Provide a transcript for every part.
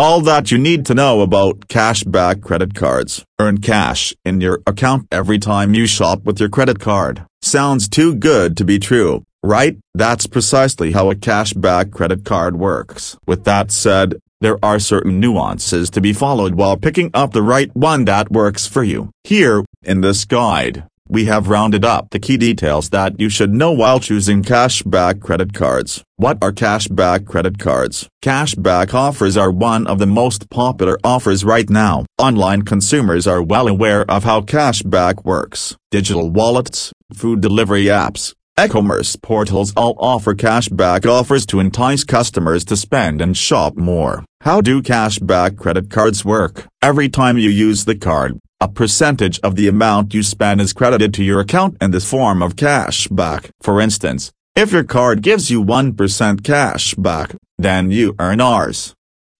All that you need to know about cashback credit cards. Earn cash in your account every time you shop with your credit card. Sounds too good to be true, right? That's precisely how a cashback credit card works. With that said, there are certain nuances to be followed while picking up the right one that works for you. Here, in this guide, we have rounded up the key details that you should know while choosing cashback credit cards. What are cashback credit cards? Cashback offers are one of the most popular offers right now. Online consumers are well aware of how cashback works. Digital wallets, food delivery apps, e-commerce portals all offer cashback offers to entice customers to spend and shop more. How do cashback credit cards work? Every time you use the card, a percentage of the amount you spend is credited to your account in the form of cash back. For instance, if your card gives you 1% cash back, then you earn Rs.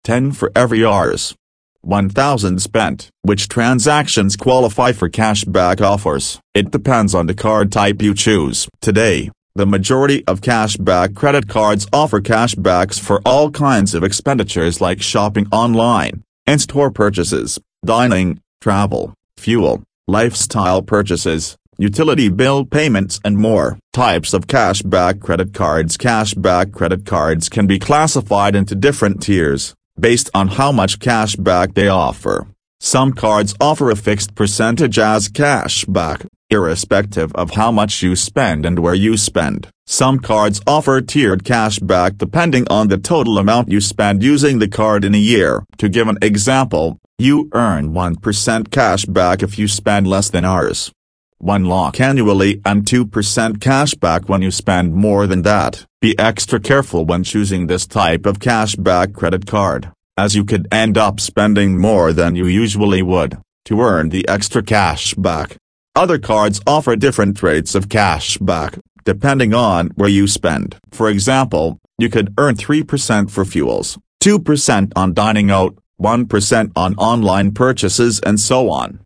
10 for every Rs. 1000 spent. Which transactions qualify for cashback offers? It depends on the card type you choose. Today, the majority of cashback credit cards offer cashbacks for all kinds of expenditures like shopping online, in-store purchases, dining, travel, fuel, lifestyle purchases, utility bill payments and more. Types of cashback credit cards Cashback credit cards can be classified into different tiers, based on how much cashback they offer. Some cards offer a fixed percentage as cashback, irrespective of how much you spend and where you spend. Some cards offer tiered cashback depending on the total amount you spend using the card in a year. To give an example, you earn 1% cash back if you spend less than Rs. 1 lakh annually and 2% cash back when you spend more than that. Be extra careful when choosing this type of cashback credit card, as you could end up spending more than you usually would, to earn the extra cash back. Other cards offer different rates of cash back, depending on where you spend. For example, you could earn 3% for fuels, 2% on dining out, 1% on online purchases and so on.